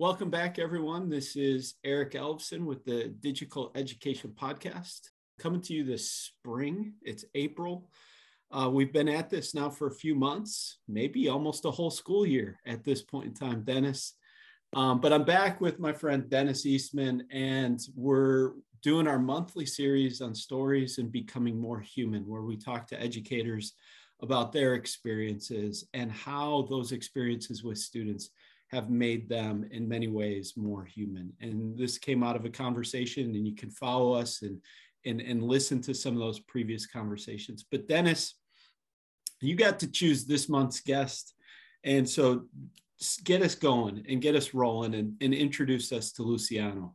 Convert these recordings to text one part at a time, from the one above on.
Welcome back, everyone. This is Eric Elvson with the Digital Education Podcast. Coming to you this spring. It's April. Uh, we've been at this now for a few months, maybe almost a whole school year at this point in time, Dennis. Um, but I'm back with my friend Dennis Eastman, and we're doing our monthly series on stories and becoming more human, where we talk to educators about their experiences and how those experiences with students have made them in many ways more human. And this came out of a conversation, and you can follow us and and, and listen to some of those previous conversations. But Dennis, you got to choose this month's guest. And so get us going and get us rolling and, and introduce us to Luciano.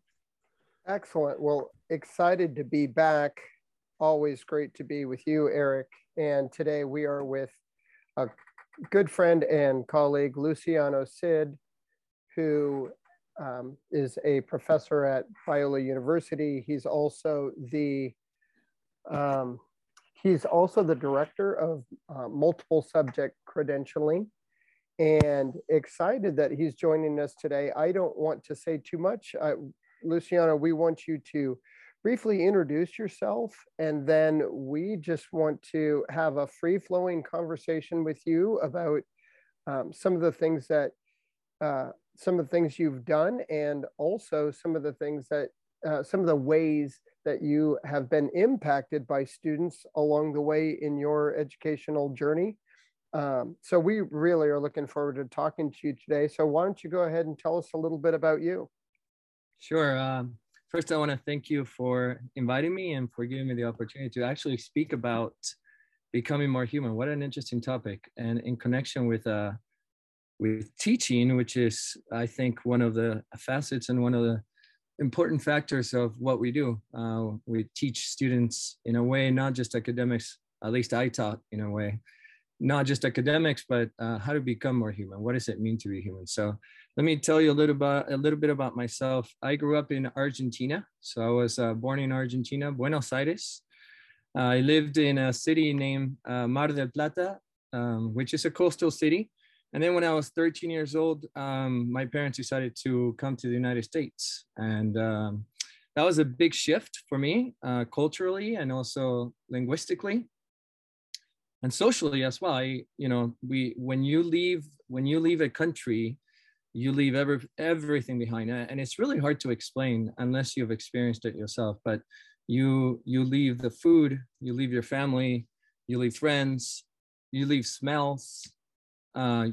Excellent. Well, excited to be back. Always great to be with you, Eric. And today we are with a good friend and colleague, Luciano Cid, who um, is a professor at Biola University. He's also the um, he's also the director of uh, multiple subject credentialing and excited that he's joining us today. I don't want to say too much. Luciano, we want you to briefly introduce yourself and then we just want to have a free flowing conversation with you about um, some of the things that uh, some of the things you've done and also some of the things that uh, some of the ways that you have been impacted by students along the way in your educational journey. Um, so we really are looking forward to talking to you today. So why don't you go ahead and tell us a little bit about you? Sure. Um, first, I want to thank you for inviting me and for giving me the opportunity to actually speak about becoming more human. What an interesting topic, and in connection with uh, with teaching, which is, I think, one of the facets and one of the important factors of what we do. Uh, we teach students in a way, not just academics, at least I taught in a way, not just academics, but uh, how to become more human. What does it mean to be human? So let me tell you a little about a little bit about myself. I grew up in Argentina, so I was uh, born in Argentina, Buenos Aires. I lived in a city named uh, Mar del Plata, um, which is a coastal city. And then when I was 13 years old, um, my parents decided to come to the United States. And um, that was a big shift for me uh, culturally and also linguistically and socially as well. I, you know, we, when you leave, when you leave a country, you leave every, everything behind and it's really hard to explain unless you've experienced it yourself, but you, you leave the food, you leave your family, you leave friends, you leave smells, uh,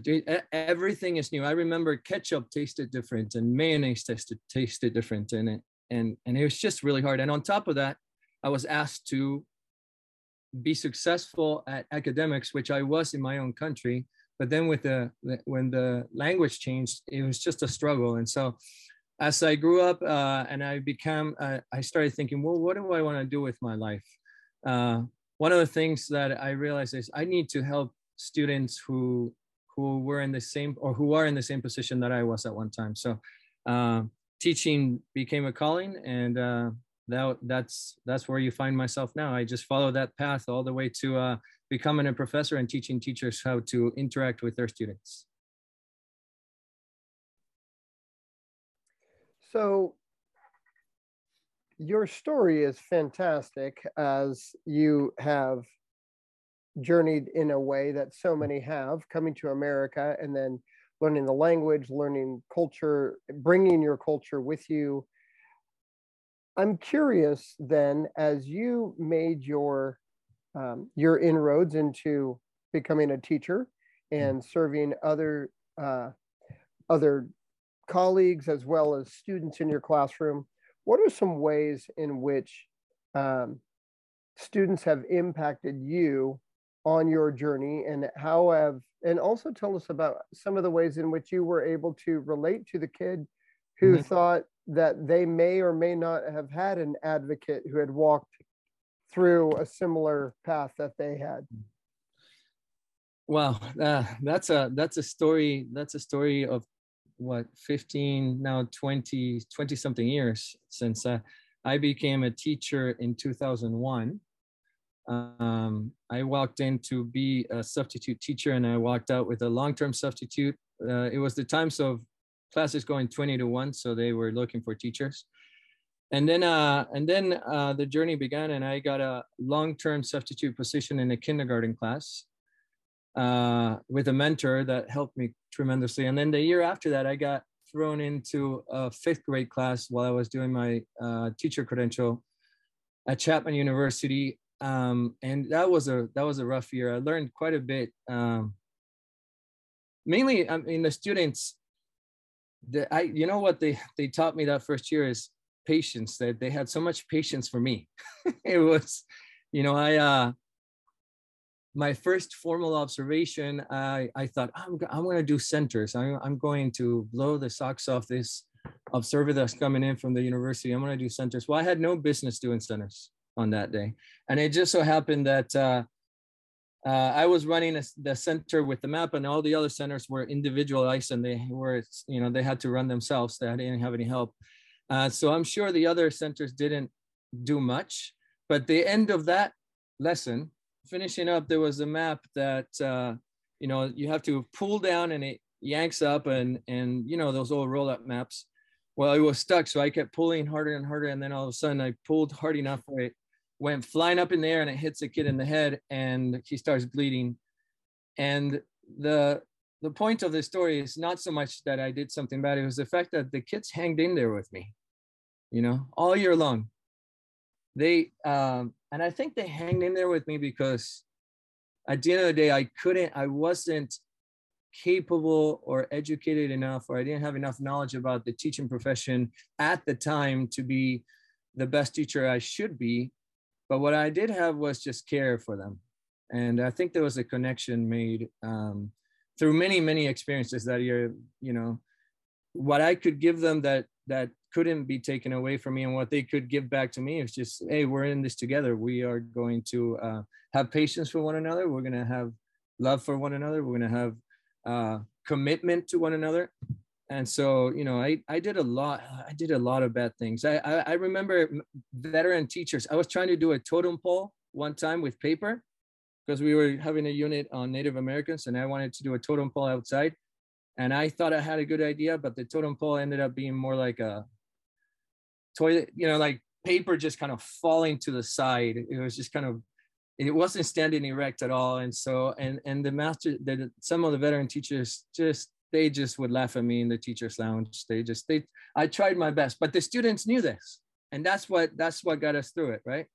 everything is new. I remember ketchup tasted different and mayonnaise tasted tasted different, and it and and it was just really hard. And on top of that, I was asked to be successful at academics, which I was in my own country. But then with the when the language changed, it was just a struggle. And so, as I grew up uh, and I became, uh, I started thinking, well, what do I want to do with my life? Uh, one of the things that I realized is I need to help students who who were in the same or who are in the same position that I was at one time. So uh, teaching became a calling, and uh, that that's that's where you find myself now. I just follow that path all the way to uh, becoming a professor and teaching teachers how to interact with their students. So your story is fantastic as you have journeyed in a way that so mm. many have coming to America and then learning the language, learning culture, bringing your culture with you. I'm curious then, as you made your um, your inroads into becoming a teacher mm. and serving other uh, other colleagues as well as students in your classroom, what are some ways in which um, students have impacted you on your journey and how have and also tell us about some of the ways in which you were able to relate to the kid who mm-hmm. thought that they may or may not have had an advocate who had walked through a similar path that they had wow uh, that's a that's a story that's a story of what 15 now 20 20 something years since uh, i became a teacher in 2001 um, I walked in to be a substitute teacher and I walked out with a long-term substitute. Uh, it was the times of classes going 20 to 1 so they were looking for teachers and then uh and then uh the journey began and i got a long-term substitute position in a kindergarten class uh with a mentor that helped me tremendously and then the year after that i got thrown into a fifth grade class while i was doing my uh, teacher credential at chapman university um and that was a that was a rough year. I learned quite a bit um mainly i mean the students the, I, you know what they they taught me that first year is patience that they had so much patience for me. It was you know i uh my first formal observation i i thought i'm, I'm going to do centers. I'm, I'm going to blow the socks off this observer that's coming in from the university. I'm going to do centers. Well i had no business doing centers on that day and it just so happened that uh, uh, I was running a, the center with the map, and all the other centers were individualized, and they were, you know, they had to run themselves. They didn't have any help. Uh, so I'm sure the other centers didn't do much. But the end of that lesson, finishing up, there was a map that uh, you know you have to pull down and it yanks up, and and you know those old roll-up maps. Well, it was stuck, so I kept pulling harder and harder, and then all of a sudden I pulled hard enough where it went flying up in the air and it hits a kid in the head, and he starts bleeding. And the the point of the story is not so much that I did something bad; it was the fact that the kids hanged in there with me you know, all year long. They um, and I think they hanged in there with me because at the end of the day, I couldn't, I wasn't capable or educated enough, or I didn't have enough knowledge about the teaching profession at the time to be the best teacher I should be. But what I did have was just care for them. And I think there was a connection made um, through many, many experiences that year, you know, what I could give them that that couldn't be taken away from me and what they could give back to me is just hey we're in this together. We are going to uh, have patience for one another. We're going to have love for one another. We're going to have uh, commitment to one another and so you know i i did a lot i did a lot of bad things i i, I remember veteran teachers i was trying to do a totem pole one time with paper because we were having a unit on native americans and i wanted to do a totem pole outside and I thought I had a good idea, but the totem pole ended up being more like a toilet, you know, like paper just kind of falling to the side. It was just kind of, it wasn't standing erect at all. And so, and and the master, the, some of the veteran teachers just they just would laugh at me in the teachers' lounge. They just they, I tried my best, but the students knew this, and that's what that's what got us through it, right?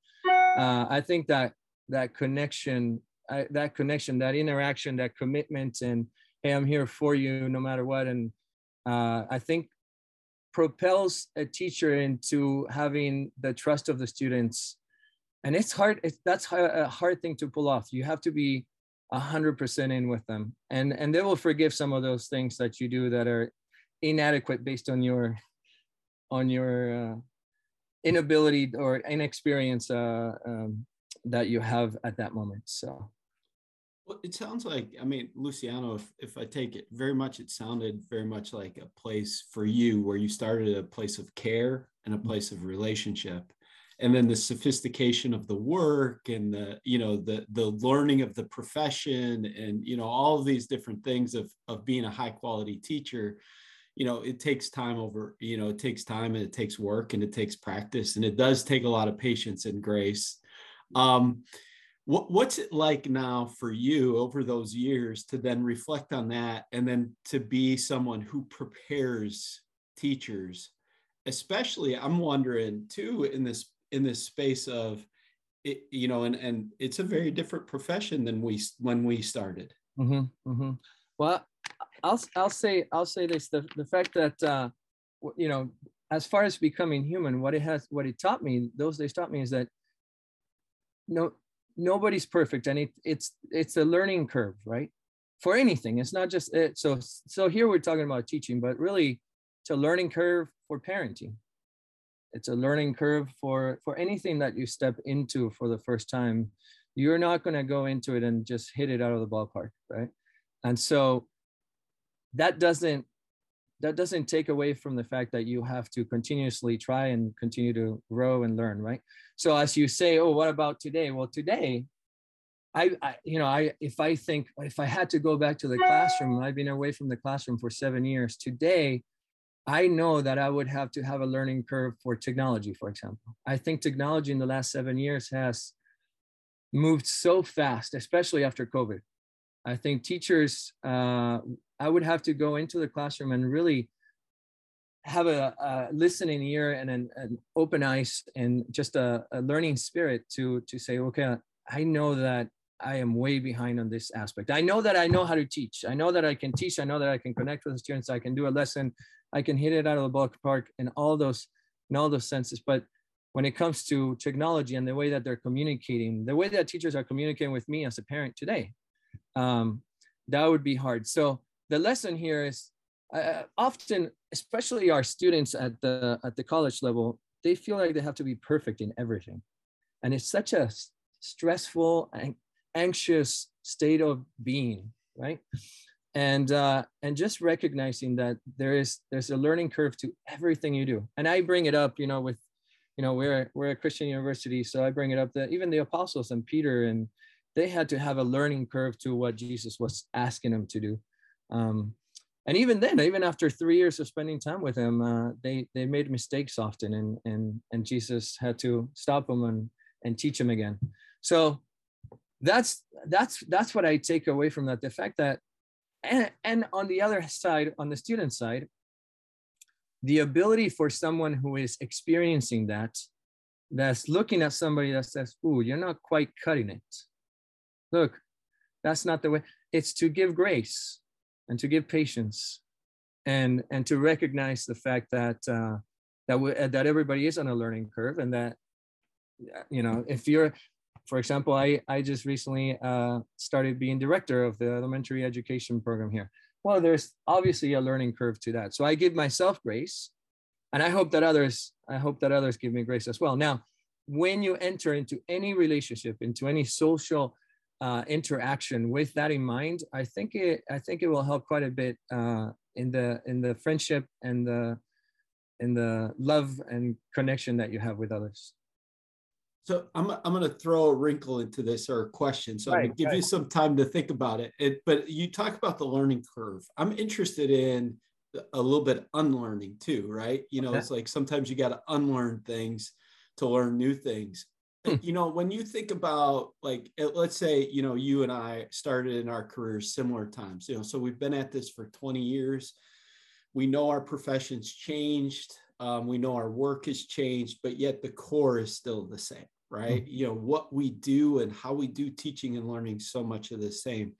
Uh, I think that that connection, I, that connection, that interaction, that commitment, and hey, I'm here for you no matter what. And uh, I think propels a teacher into having the trust of the students. And it's hard. It's, that's a hard thing to pull off. You have to be a hundred percent in with them, and and they will forgive some of those things that you do that are inadequate based on your on your uh, inability or inexperience uh, um, that you have at that moment. So well, it sounds like, I mean, Luciano, if, if I take it very much, it sounded very much like a place for you where you started a place of care and a mm-hmm. place of relationship. And then the sophistication of the work and the, you know, the the learning of the profession and, you know, all of these different things of of being a high quality teacher, you know, it takes time over, you know, it takes time and it takes work and it takes practice and it does take a lot of patience and grace. Um, what, what's it like now for you over those years to then reflect on that and then to be someone who prepares teachers especially i'm wondering too in this in this space of it, you know and and it's a very different profession than we when we started. Mm-hmm, mm-hmm. well i'll i'll say i'll say this the, the fact that uh you know as far as becoming human what it has what it taught me those days taught me is that no nobody's perfect and it, it's it's a learning curve right? For anything it's not just it so so here we're talking about teaching but really it's a learning curve for parenting it's a learning curve for for anything that you step into for the first time you're not going to go into it and just hit it out of the ballpark right? And so that doesn't that doesn't take away from the fact that you have to continuously try and continue to grow and learn right? So as you say oh what about today? Well today I, I, you know i if i think if i had to go back to the classroom? I've been away from the classroom for seven years. Today I know that I would have to have a learning curve for technology, for example. I think technology in the last seven years has moved so fast, especially after COVID. I think teachers, uh, I would have to go into the classroom and really have a, a listening ear and an, an, open eyes and just a, a learning spirit to to say, okay, I know that I am way behind on this aspect. I know that I know how to teach. I know that I can teach. I know that I can connect with the students. I can do a lesson. I can hit it out of the ballpark in all those in all those senses. But when it comes to technology and the way that they're communicating, the way that teachers are communicating with me as a parent today, um, that would be hard. So the lesson here is uh, often, especially our students at the at the college level, they feel like they have to be perfect in everything, and it's such a stressful and anxious state of being, right? And uh, and just recognizing that there is there's a learning curve to everything you do. And I bring it up, you know, with you know we're we're a Christian university, so I bring it up that even the apostles and Peter and they had to have a learning curve to what Jesus was asking them to do. Um, and even then, even after three years of spending time with him, uh, they they made mistakes often, and and and Jesus had to stop them and and teach them again. So that's that's that's what I take away from that. The fact that, and and on the other side, on the student side, the ability for someone who is experiencing that, that's looking at somebody that says, "Ooh, you're not quite cutting it." Look, that's not the way. It's to give grace and to give patience and and to recognize the fact that uh, that we, that everybody is on a learning curve and that you know if you're for example i i just recently uh, started being director of the elementary education program here. Well there's obviously a learning curve to that. So i give myself grace and i hope that others i hope that others give me grace as well. Now when you enter into any relationship into any social uh, interaction with that in mind, I think it I think it will help quite a bit uh, in the in the friendship and the in the love and connection that you have with others. So I'm I'm going to throw a wrinkle into this or a question. So right, I'm going to give right. you some time to think about it. it. But you talk about the learning curve. I'm interested in a little bit unlearning too, right? You know, okay. it's like sometimes you got to unlearn things to learn new things. Hmm. you know when you think about like eh, let's say you know you and i started in our careers similar times you know so we've been at this for 20 years we know our professions changed um, we know our work has changed but yet the core is still the same right mm-hmm. you know what we do and how we do teaching and learning so much of the same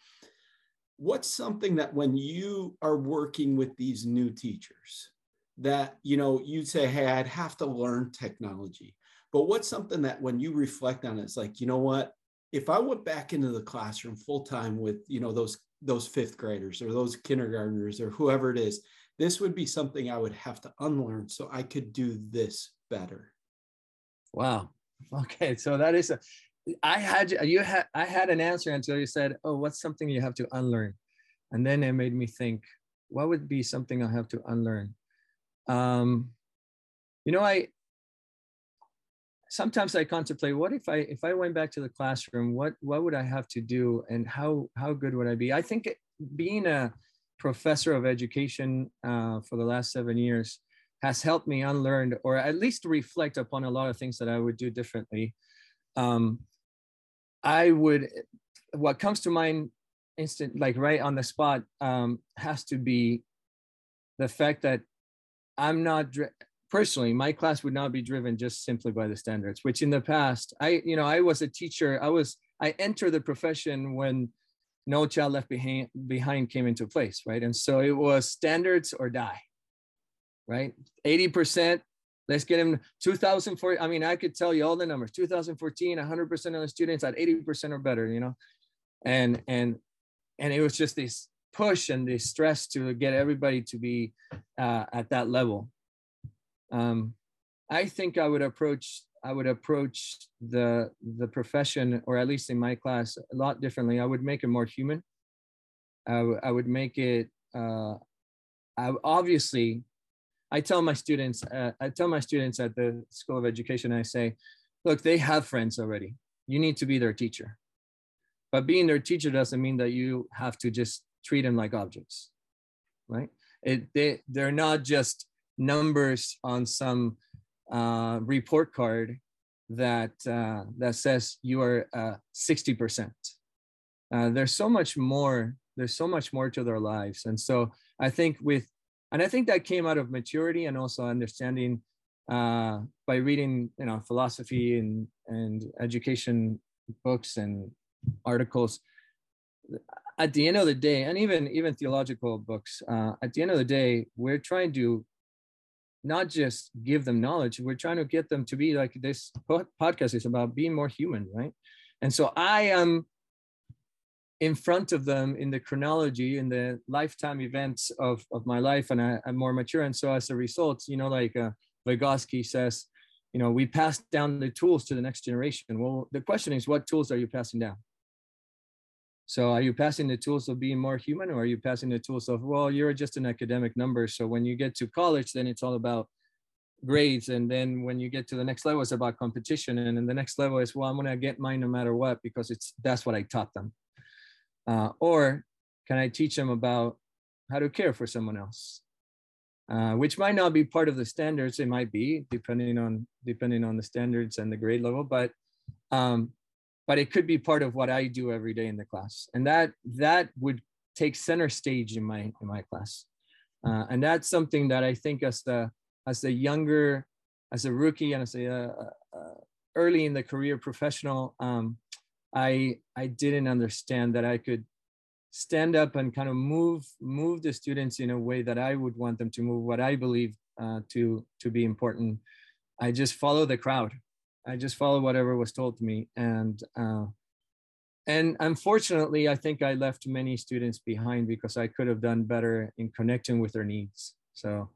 what's something that when you are working with these new teachers that you know you'd say hey i'd have to learn technology but what's something that when you reflect on it, it's like, you know what? If I went back into the classroom full time with, you know, those those fifth graders or those kindergartners or whoever it is, this would be something I would have to unlearn so I could do this better. Wow. Okay. So that is a I had you had I had an answer until you said, "Oh, what's something you have to unlearn?" And then it made me think, what would be something I have to unlearn? Um, you know, I sometimes I contemplate what if I if I went back to the classroom, what what would I have to do and how how good would I be? I think being a professor of education uh, for the last seven years has helped me unlearn or at least reflect upon a lot of things that I would do differently. Um, I would what comes to mind instant like right on the spot um, has to be the fact that I'm not personally my class would not be driven just simply by the standards which in the past i you know i was a teacher i was i entered the profession when no child left behind behind came into place right? And so it was standards or die right? 80% let's get him 2004 i mean i could tell you all the numbers 2014 100% of the students at 80% or better you know? And and and it was just this push and this stress to get everybody to be uh, at that level. Um, I think I would approach I would approach the the profession, or at least in my class, a lot differently. I would make it more human. I, w- I would make it. Uh, I obviously, I tell my students. Uh, I tell my students at the School of Education. I say, look, they have friends already. You need to be their teacher, but being their teacher doesn't mean that you have to just treat them like objects, right? It they they're not just numbers on some uh, report card that uh, that says you are uh, 60%. Uh, there's so much more. There's so much more to their lives, and so I think with, and I think that came out of maturity and also understanding uh, by reading, you know, philosophy and and education books and articles. At the end of the day, and even even theological books, uh, at the end of the day, we're trying to not just give them knowledge we're trying to get them to be like this podcast is about being more human right? And so i am in front of them in the chronology in the lifetime events of, of my life and I, am more mature. And so as a result you know like uh, vygotsky says you know we pass down the tools to the next generation. Well the question is what tools are you passing down so are you passing the tools of being more human or are you passing the tools of, well, you're just an academic number. So when you get to college, then it's all about grades. And then when you get to the next level, it's about competition. And then the next level is, well, I'm going to get mine no matter what, because it's, that's what I taught them. Uh, or can I teach them about how to care for someone else? Uh, which might not be part of the standards. It might be depending on, depending on the standards and the grade level, but um, but it could be part of what I do every day in the class. And that that would take center stage in my in my class. Uh, and that's something that I think as the as a younger, as a rookie and as a uh, uh, early in the career professional, um, I I didn't understand that I could stand up and kind of move move the students in a way that I would want them to move, what I believe uh, to to be important. I just follow the crowd. I just followed whatever was told to me, and uh, and unfortunately, I think I left many students behind because I could have done better in connecting with their needs. So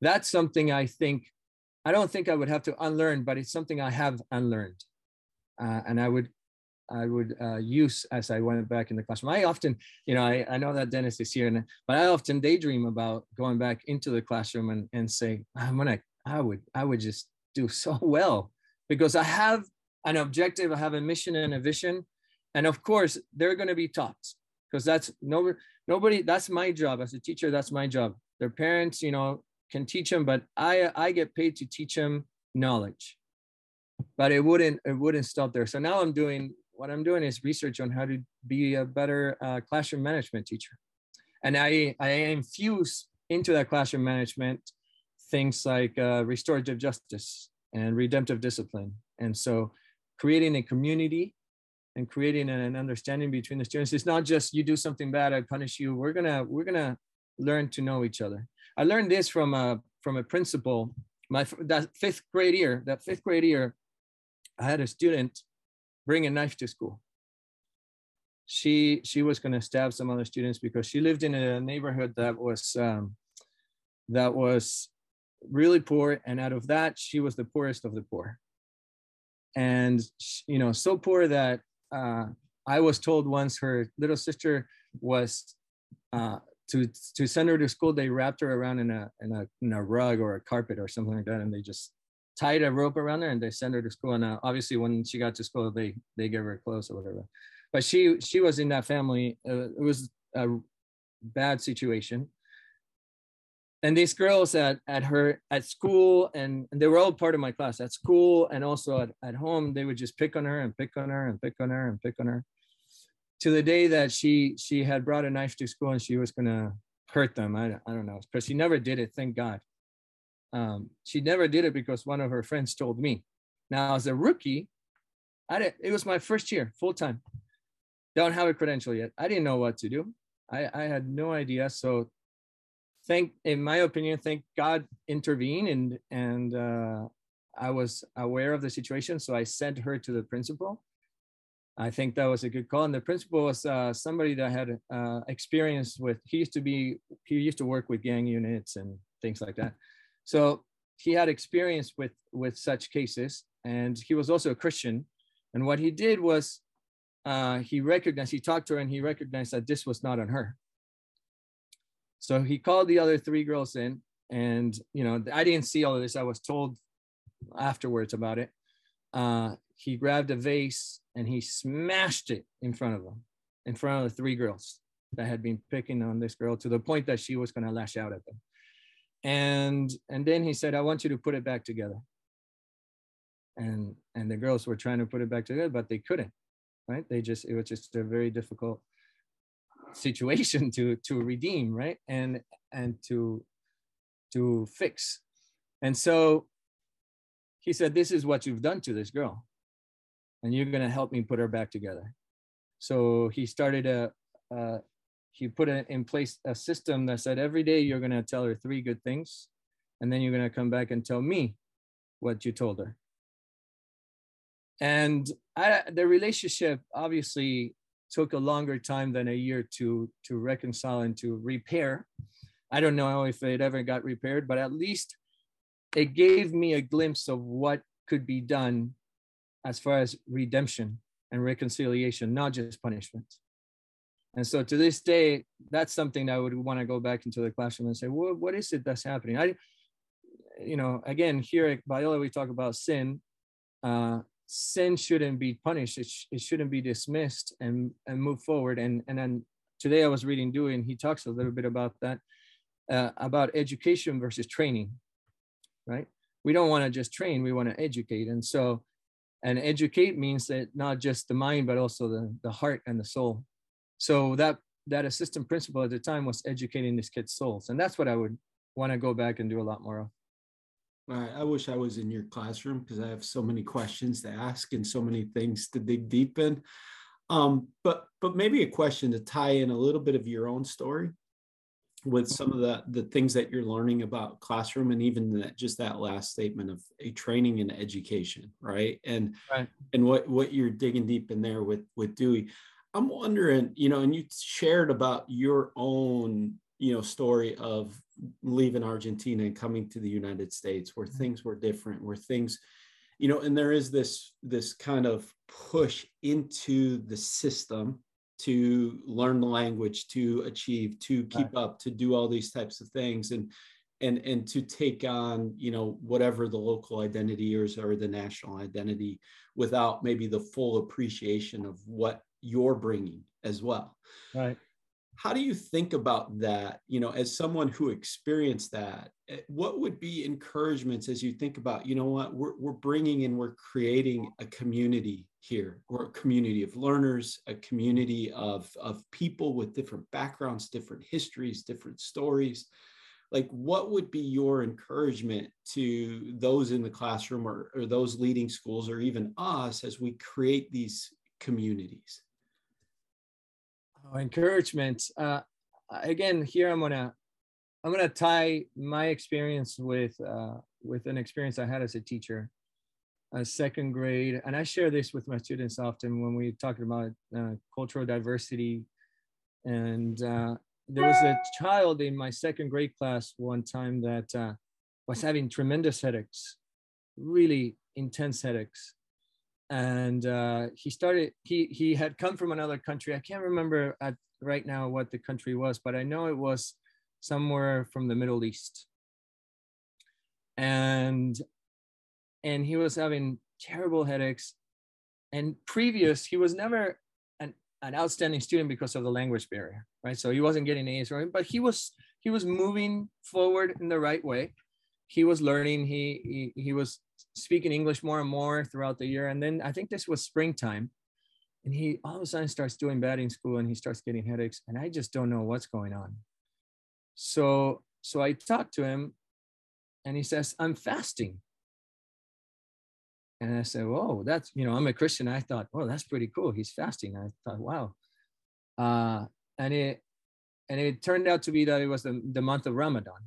that's something I think I don't think I would have to unlearn, but it's something I have unlearned, uh, and I would I would uh, use as I went back in the classroom. I often, you know, I, I know that Dennis is here, and but I often daydream about going back into the classroom and and say, I'm gonna, I would, I would just do so well because I have an objective, I have a mission and a vision. And of course, they're going to be taught because that's no, nobody, that's my job as a teacher. That's my job. Their parents, you know, can teach them, but I, I get paid to teach them knowledge. But it wouldn't, it wouldn't stop there. So now I'm doing, what I'm doing is research on how to be a better uh, classroom management teacher. And I, I infuse into that classroom management things like uh, restorative justice, and redemptive discipline. And so creating a community and creating an understanding between the students it's not just you do something bad i punish you. We're gonna we're gonna learn to know each other. I learned this from a from a principal. My that fifth grade year that fifth grade year i had a student bring a knife to school. She she was to stab some other students because she lived in a neighborhood that was um, that was really poor and out of that she was the poorest of the poor. And you know so poor that uh, i was told once her little sister was uh, to to send her to school they wrapped her around in a, in a in a rug or a carpet or something like that and they just tied a rope around her and they sent her to school and uh, obviously when she got to school they they gave her clothes or whatever. But she she was in that family uh, it was a bad situation and these girls at, at her at school and, and, they were all part of my class at school and also at, at home they would just pick on her and pick on her and pick on her and pick on her to the day that she she had brought a knife to school and she was gonna hurt them. I, I don't know because she never did it thank god. Um, she never did it because one of her friends told me. Now as a rookie i did it was my first year full time. Don't have a credential yet. I didn't know what to do. I i had no idea. So thank in my opinion thank god intervened and and uh, i was aware of the situation so i sent her to the principal. I think that was a good call and the principal was uh, somebody that had uh, experience with he used to be he used to work with gang units and things like that. So he had experience with with such cases and he was also a christian and what he did was uh, he recognized he talked to her and he recognized that this was not on her so he called the other three girls in, and you know, I didn't see all of this. I was told afterwards about it. Uh, he grabbed a vase and he smashed it in front of them, in front of the three girls that had been picking on this girl to the point that she was going to lash out at them. and and then he said i want you to put it back together and and the girls were trying to put it back together but they couldn't right they just it was just a very difficult situation to to redeem right? And and to to fix. And so he said this is what you've done to this girl and you're going to help me put her back together. So he started a, a he put a, in place a system that said every day you're going to tell her three good things and then you're going to come back and tell me what you told her. And I, the relationship obviously took a longer time than a year to to reconcile and to repair i don't know if it ever got repaired but at least it gave me a glimpse of what could be done as far as redemption and reconciliation not just punishment and so to this day, that's something that I would want to go back into the classroom and say, well, what is it that's happening? I, you know, again, here at Biola, we talk about sin. Uh, sin shouldn't be punished. It, sh- it shouldn't be dismissed and, and move forward. And, and then today I was reading Dewey and he talks a little bit about that, uh, about education versus training, right? We don't want to just train, we want to educate. And so, and educate means that not just the mind, but also the, the heart and the soul so that that assistant principal at the time was educating these kids' souls, and that's what I would want to go back and do a lot more of. I wish I was in your classroom because I have so many questions to ask and so many things to dig deep in. Um, but but maybe a question to tie in a little bit of your own story with some of the the things that you're learning about classroom and even that just that last statement of a training and education, right? And right. and what what you're digging deep in there with with Dewey. I'm wondering, you know, and you shared about your own, you know, story of leaving Argentina and coming to the United States where mm-hmm. things were different, where things, you know, and there is this this kind of push into the system to learn the language, to achieve, to keep up, to do all these types of things. And and and to take on you know whatever the local identity is or the national identity without maybe the full appreciation of what you're bringing as well. Right. How do you think about that? You know, as someone who experienced that, eh, what would be encouragements as you think about, you know what, we're, we're bringing and we're creating a community here. We're a community of learners, a community of, of people with different backgrounds, different histories, different stories like what would be your encouragement to those in the classroom or, or those leading schools or even us as we create these communities Oh, encouragement. Uh, again, here I'm gonna I'm gonna tie my experience with uh, with an experience I had as a teacher, a second grade, and I share this with my students often when we talk about uh, cultural diversity. And uh, there was a child in my second grade class one time that uh, was having tremendous headaches, really intense headaches, and uh, he started he he had come from another country. I can't remember at right now what the country was but i know it was somewhere from the middle east. And and he was having terrible headaches. And previous he was never an, an outstanding student because of the language barrier right? So he wasn't getting a's right but he was he was moving forward in the right way he was learning he he, he was speaking English more and more throughout the year. And then I think this was springtime. And he all of a sudden starts doing bad in school and he starts getting headaches. And I just don't know what's going on. So so I talked to him and he says, I'm fasting. And I said, Whoa, that's you know, I'm a Christian. I thought, oh, that's pretty cool. He's fasting. I thought, wow. Uh, and it and it turned out to be that it was the, the month of Ramadan?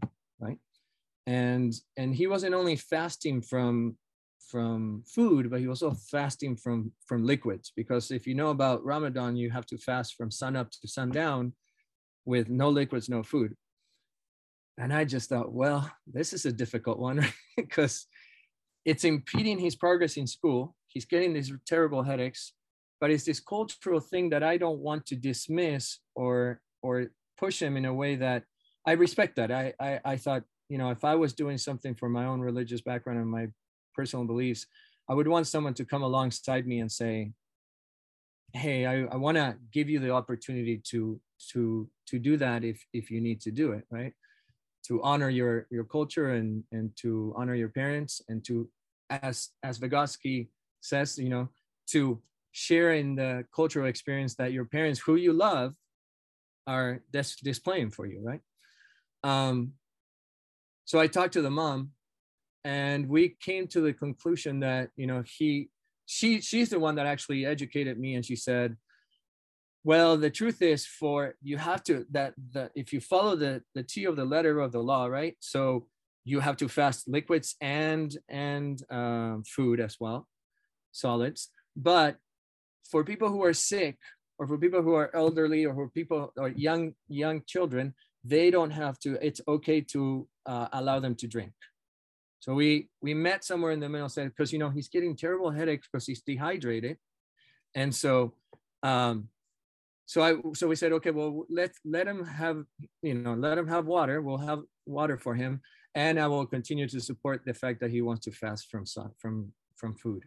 And and he wasn't only fasting from from food but he was also fasting from from liquids because if you know about ramadan you have to fast from sun up to sundown with no liquids no food. And i just thought well this is a difficult one because it's impeding his progress in school. He's getting these terrible headaches but it's this cultural thing that i don't want to dismiss or or push him in a way that i respect that. I i, I thought you know, if I was doing something for my own religious background and my personal beliefs, I would want someone to come alongside me and say, "Hey, I, I want to give you the opportunity to to to do that if if you need to do it, right? to honor your your culture and and to honor your parents and to as as Vygotsky says, you know, to share in the cultural experience that your parents, who you love, are dis- displaying for you, right? Um, so I talked to the mom, and we came to the conclusion that you know he she she's the one that actually educated me, and she said, well, the truth is, for you have to that that if you follow the the T of the letter of the law, right? So you have to fast liquids and and um, food as well, solids. But for people who are sick, or for people who are elderly, or for people or young young children, they don't have to. It's okay to uh, allow them to drink. So we we met somewhere in the middle, said because you know he's getting terrible headaches because he's dehydrated, and so um, so I so we said okay, well let let him have you know let him have water. We'll have water for him, and I will continue to support the fact that he wants to fast from from from food,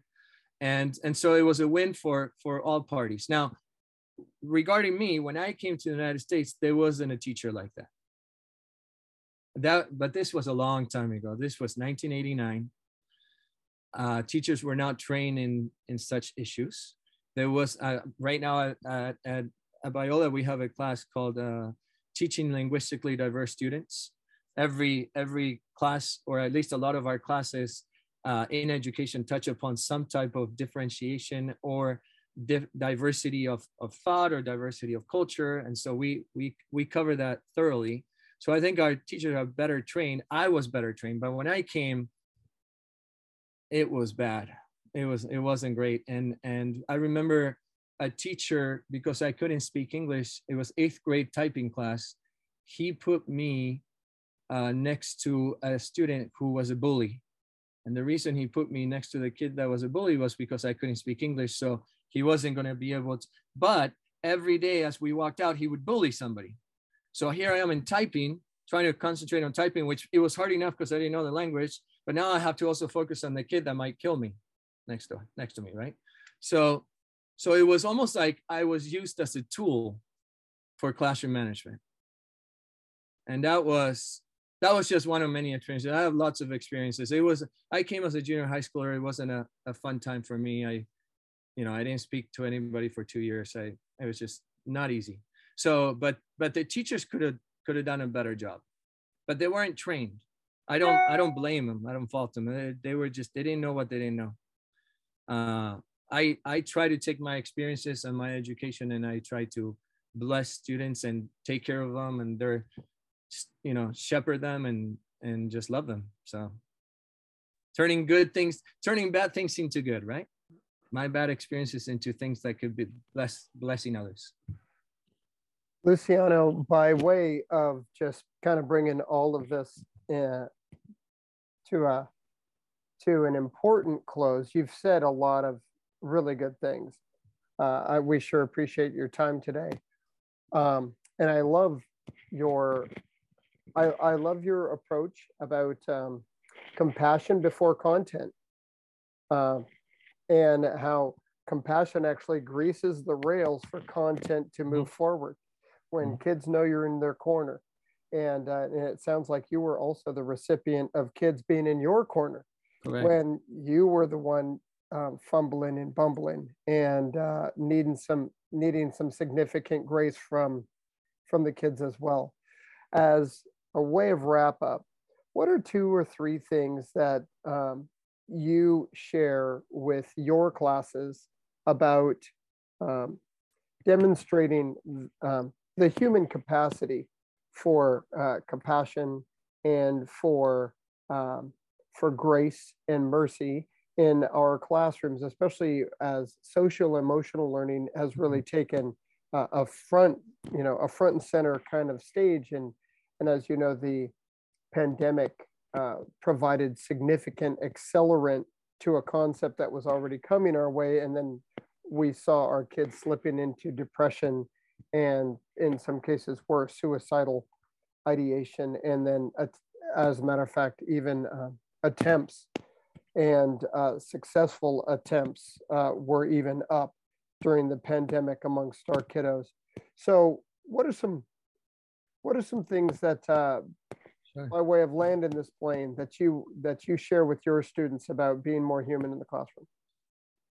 and and so it was a win for for all parties. Now, regarding me, when I came to the United States, there wasn't a teacher like that. That but this was a long time ago. This was 1989 uh, teachers were not trained in in such issues. There was uh, right now at, at, at, biola we have a class called uh, teaching linguistically diverse students. Every every class or at least a lot of our classes uh, in education touch upon some type of differentiation or diversity of, of thought or diversity of culture and so we we we cover that thoroughly so I think our teachers are better trained. I was better trained, but when I came, it was bad. It was it wasn't great. And and I remember a teacher because I couldn't speak English. It was eighth grade typing class. He put me uh, next to a student who was a bully. And the reason he put me next to the kid that was a bully was because I couldn't speak English. So he wasn't going to be able to. But every day as we walked out, he would bully somebody. So here I am in typing, trying to concentrate on typing, which it was hard enough because I didn't know the language. But now I have to also focus on the kid that might kill me next to next to me, right? So, so it was almost like I was used as a tool for classroom management, and that was that was just one of many experiences. I have lots of experiences. It was I came as a junior high schooler. It wasn't a, a fun time for me. I, you know, I didn't speak to anybody for two years. I it was just not easy. So, but but the teachers could have could have done a better job, but they weren't trained. I don't I don't blame them. I don't fault them. They, they were just they didn't know what they didn't know. Uh, I I try to take my experiences and my education and I try to bless students and take care of them and they're you know shepherd them and and just love them. So turning good things, turning bad things into good, right? My bad experiences into things that could be bless blessing others. Luciano, by way of just kind of bringing all of this to a to an important close, you've said a lot of really good things. Uh, I, we sure appreciate your time today, um, and I love your I, I love your approach about um, compassion before content, uh, and how compassion actually greases the rails for content to move forward when mm-hmm. kids know you're in their corner. And, uh, and it sounds like you were also the recipient of kids being in your corner Correct. when you were the one um, fumbling and bumbling and uh, needing some needing some significant grace from from the kids as well. As a way of wrap up, what are two or three things that um, you share with your classes about um, demonstrating um, the human capacity for uh, compassion and for um, for grace and mercy in our classrooms, especially as social emotional learning has really mm-hmm. taken uh, a front, you know, a front and center kind of stage. And and as you know, the pandemic uh, provided significant accelerant to a concept that was already coming our way, and then we saw our kids slipping into depression and in some cases were suicidal ideation and then as a matter of fact even uh, attempts and uh, successful attempts uh, were even up during the pandemic amongst our kiddos. So what are some what are some things that uh, sure. by way of landing this plane that you that you share with your students about being more human in the classroom?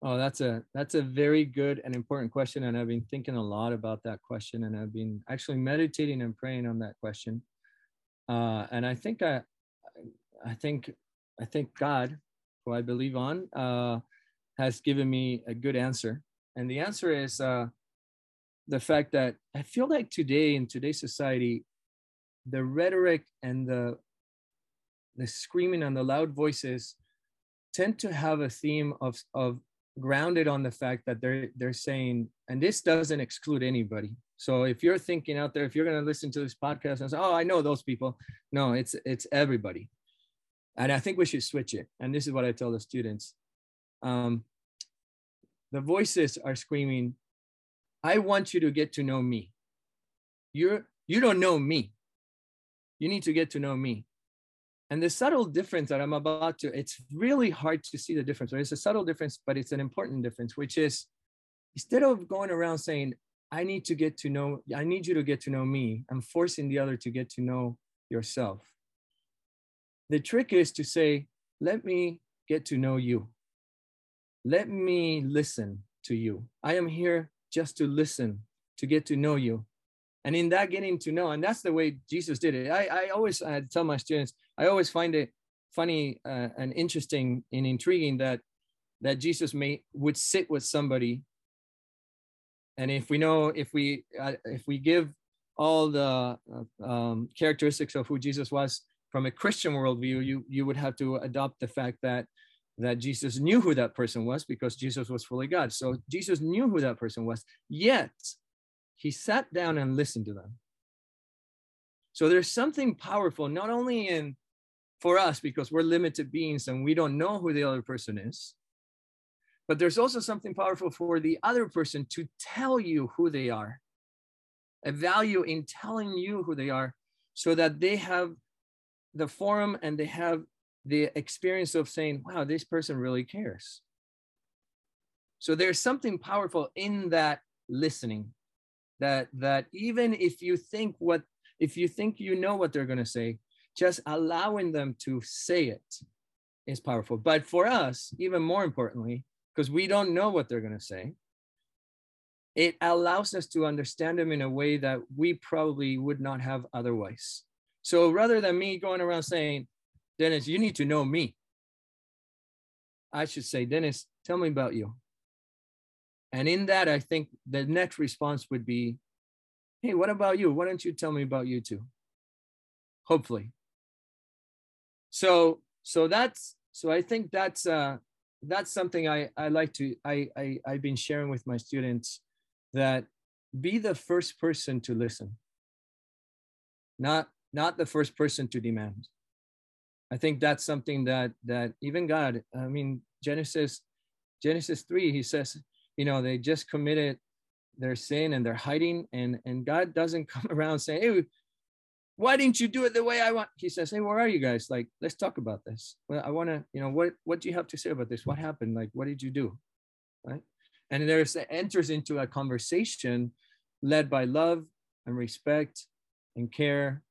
Oh, that's a that's a very good and important question, and I've been thinking a lot about that question, and I've been actually meditating and praying on that question. Uh, and I think I, I think I think God, who I believe on, uh, has given me a good answer, and the answer is uh, the fact that I feel like today in today's society, the rhetoric and the the screaming and the loud voices tend to have a theme of of grounded on the fact that they're they're saying and this doesn't exclude anybody. So if you're thinking out there if you're going to listen to this podcast and say oh i know those people no it's it's everybody. And i think we should switch it. And this is what i tell the students. Um, the voices are screaming i want you to get to know me. You're you don't know me you need to get to know me. And the subtle difference that I'm about to, it's really hard to see the difference, but it's a subtle difference, but it's an important difference, which is instead of going around saying, I need to get to know, I need you to get to know me, I'm forcing the other to get to know yourself. The trick is to say, let me get to know you. Let me listen to you. I am here just to listen, to get to know you and in that getting to know and that's the way jesus did it. I, I always I tell my students i always find it funny uh, and interesting and intriguing that that jesus may would sit with somebody. And if we know if we uh, if we give all the uh, um, characteristics of who jesus was from a christian worldview you you would have to adopt the fact that that jesus knew who that person was because jesus was fully god. So jesus knew who that person was yet he sat down and listened to them. So there's something powerful, not only in for us because we're limited beings and we don't know who the other person is, but there's also something powerful for the other person to tell you who they are, a value in telling you who they are, so that they have the forum and they have the experience of saying, wow, this person really cares. So there's something powerful in that listening that that even if you think what if you think you know what they're going to say just allowing them to say it is powerful. But for us even more importantly because we don't know what they're going to say it allows us to understand them in a way that we probably would not have otherwise. So rather than me going around saying dennis you need to know me i should say dennis tell me about you and in that, I think the next response would be, hey, what about you? Why don't you tell me about you too? Hopefully. So, so that's, so I think that's, uh, that's something I, I like to, I, I, I've been sharing with my students that be the first person to listen, not, not the first person to demand. I think that's something that, that even God, I mean, Genesis, Genesis 3, he says, you know they just committed their sin and they're hiding and and god doesn't come around saying hey why didn't you do it the way i want he says hey where are you guys? Like let's talk about this. Well i want to you know what what do you have to say about this? What happened? Like what did you do? Right? And there's enters into a conversation led by love and respect and care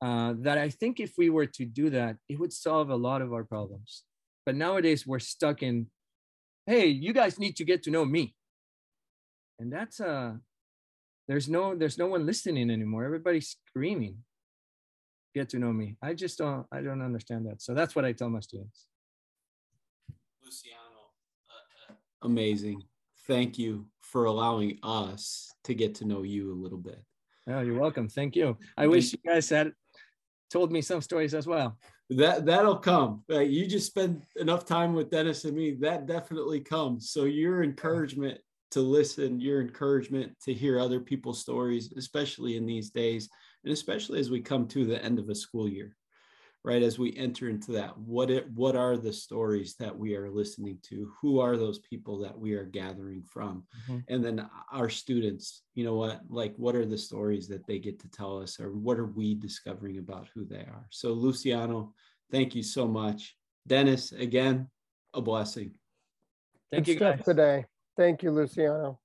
uh, that i think if we were to do that it would solve a lot of our problems. But nowadays we're stuck in hey you guys need to get to know me. And that's uh there's no there's no one listening anymore. Everybody's screaming get to know me. I just don't i don't understand that. So that's what i tell my students. Luciano uh, uh, amazing. Thank you for allowing us to get to know you a little bit. Oh you're welcome. Thank you. I wish you guys had told me some stories as well that that'll come. Uh, you just spend enough time with Dennis and me. That definitely comes. So your encouragement to listen, your encouragement to hear other people's stories, especially in these days, and especially as we come to the end of a school year right as we enter into that what it what are the stories that we are listening to? Who are those people that we are gathering from? Mm-hmm. and then our students you know what like what are the stories that they get to tell us or what are we discovering about who they are? So luciano thank you so much. Dennis again a blessing. Thank Good you guys. today. Thank you luciano